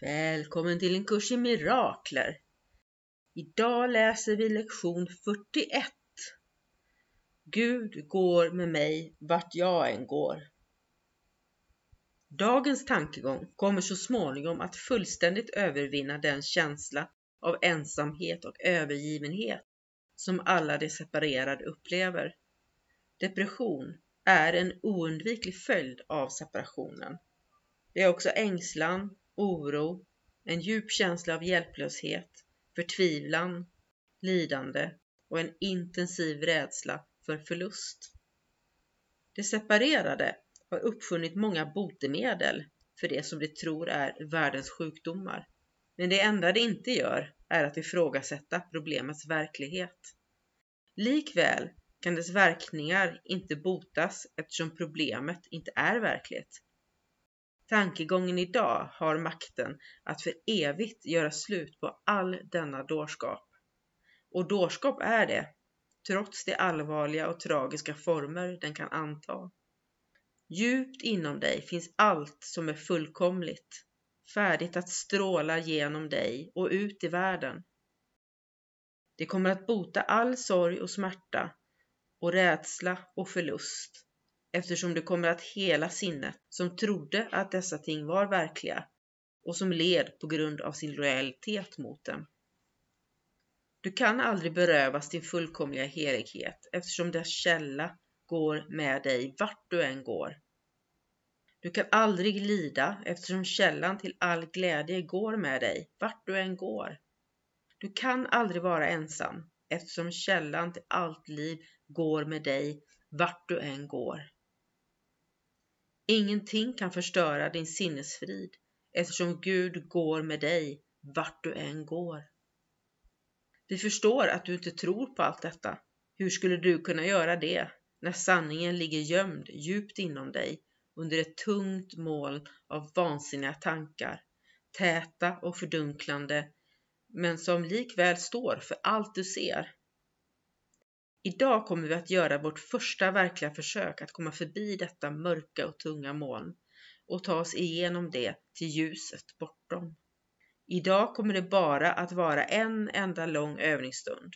Välkommen till en kurs i mirakler. Idag läser vi lektion 41. Gud går med mig vart jag än går. Dagens tankegång kommer så småningom att fullständigt övervinna den känsla av ensamhet och övergivenhet som alla de separerade upplever. Depression är en oundviklig följd av separationen. Det är också ängslan, oro, en djup känsla av hjälplöshet, förtvivlan, lidande och en intensiv rädsla för förlust. De separerade har uppfunnit många botemedel för det som de tror är världens sjukdomar. Men det enda de inte gör är att ifrågasätta problemets verklighet. Likväl kan dess verkningar inte botas eftersom problemet inte är verkligt. Tankegången idag har makten att för evigt göra slut på all denna dårskap. Och dårskap är det, trots de allvarliga och tragiska former den kan anta. Djupt inom dig finns allt som är fullkomligt, färdigt att stråla genom dig och ut i världen. Det kommer att bota all sorg och smärta och rädsla och förlust eftersom det kommer att hela sinnet som trodde att dessa ting var verkliga och som led på grund av sin lojalitet mot dem. Du kan aldrig berövas din fullkomliga helighet eftersom dess källa går med dig vart du än går. Du kan aldrig lida eftersom källan till all glädje går med dig vart du än går. Du kan aldrig vara ensam eftersom källan till allt liv går med dig vart du än går. Ingenting kan förstöra din sinnesfrid eftersom Gud går med dig vart du än går. Vi förstår att du inte tror på allt detta. Hur skulle du kunna göra det när sanningen ligger gömd djupt inom dig under ett tungt moln av vansinniga tankar, täta och fördunklande, men som likväl står för allt du ser? Idag kommer vi att göra vårt första verkliga försök att komma förbi detta mörka och tunga moln och ta oss igenom det till ljuset bortom. Idag kommer det bara att vara en enda lång övningsstund.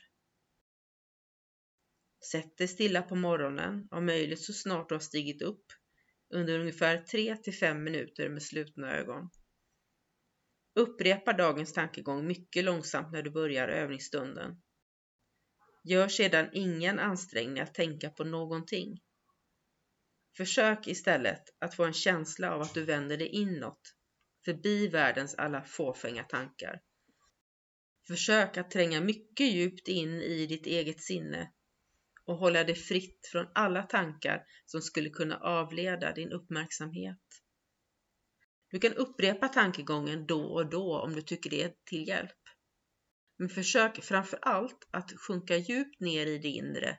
Sätt dig stilla på morgonen, om möjligt så snart du har stigit upp, under ungefär 3 till 5 minuter med slutna ögon. Upprepa dagens tankegång mycket långsamt när du börjar övningsstunden. Gör sedan ingen ansträngning att tänka på någonting. Försök istället att få en känsla av att du vänder dig inåt, förbi världens alla fåfänga tankar. Försök att tränga mycket djupt in i ditt eget sinne och hålla dig fritt från alla tankar som skulle kunna avleda din uppmärksamhet. Du kan upprepa tankegången då och då om du tycker det är till hjälp. Men försök framför allt att sjunka djupt ner i det inre,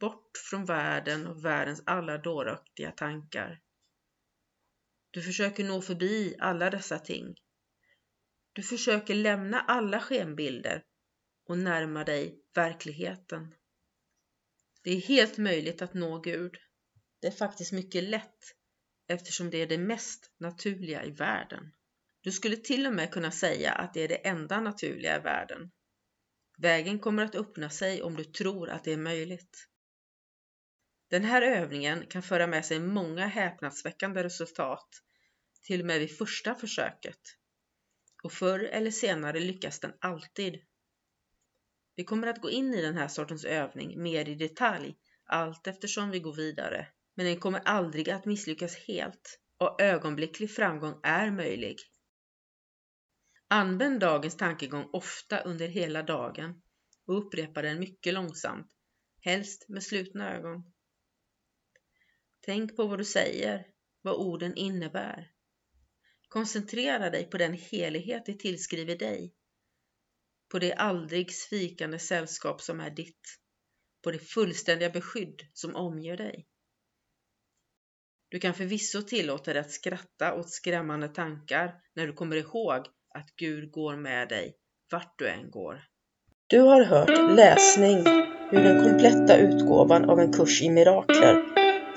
bort från världen och världens alla dåraktiga tankar. Du försöker nå förbi alla dessa ting. Du försöker lämna alla skenbilder och närma dig verkligheten. Det är helt möjligt att nå Gud. Det är faktiskt mycket lätt eftersom det är det mest naturliga i världen. Du skulle till och med kunna säga att det är det enda naturliga i världen. Vägen kommer att öppna sig om du tror att det är möjligt. Den här övningen kan föra med sig många häpnadsväckande resultat, till och med vid första försöket. Och förr eller senare lyckas den alltid. Vi kommer att gå in i den här sortens övning mer i detalj allt eftersom vi går vidare, men den kommer aldrig att misslyckas helt och ögonblicklig framgång är möjlig. Använd dagens tankegång ofta under hela dagen och upprepa den mycket långsamt, helst med slutna ögon. Tänk på vad du säger, vad orden innebär. Koncentrera dig på den helighet det tillskriver dig, på det aldrig svikande sällskap som är ditt, på det fullständiga beskydd som omger dig. Du kan förvisso tillåta dig att skratta åt skrämmande tankar när du kommer ihåg att Gud går med dig vart du än går. Du har hört läsning ur den kompletta utgåvan av en kurs i mirakler.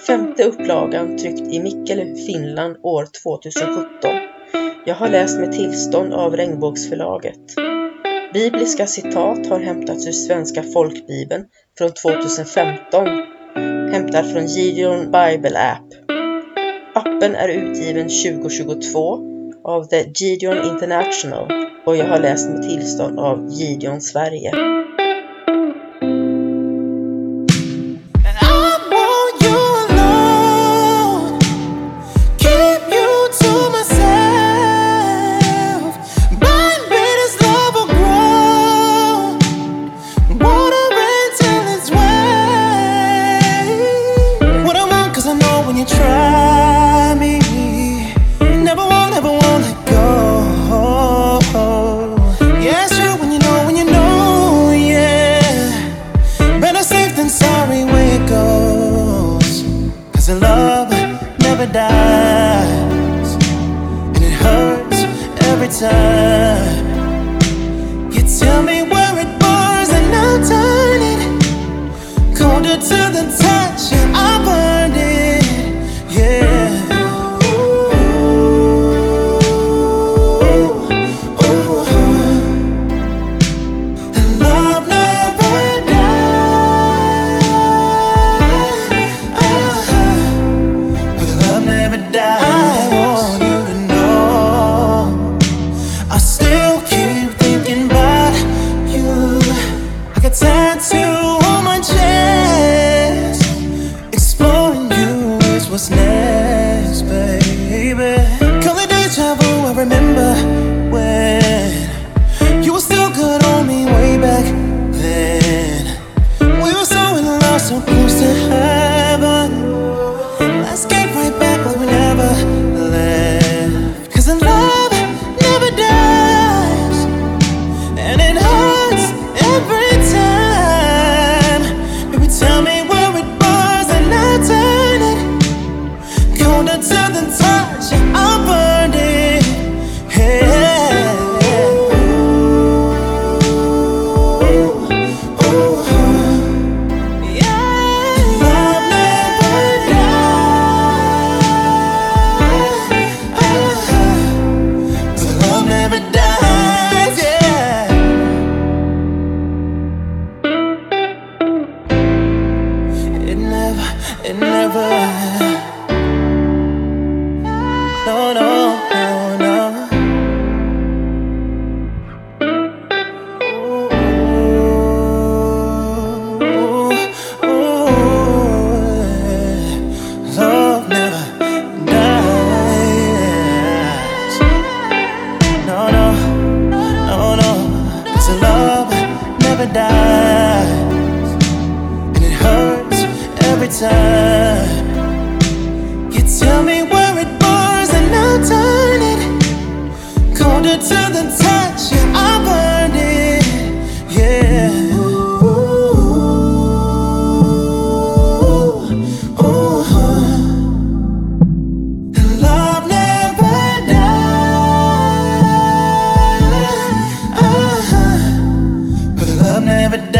Femte upplagan tryckt i Mikkele, Finland år 2017. Jag har läst med tillstånd av Regnbågsförlaget. Bibliska citat har hämtats ur Svenska folkbibeln från 2015, hämtad från Gideon Bible App. Appen är utgiven 2022 av The Gideon mm. International. Och jag har läst med tillstånd av Gideon Sverige. time. was never never done.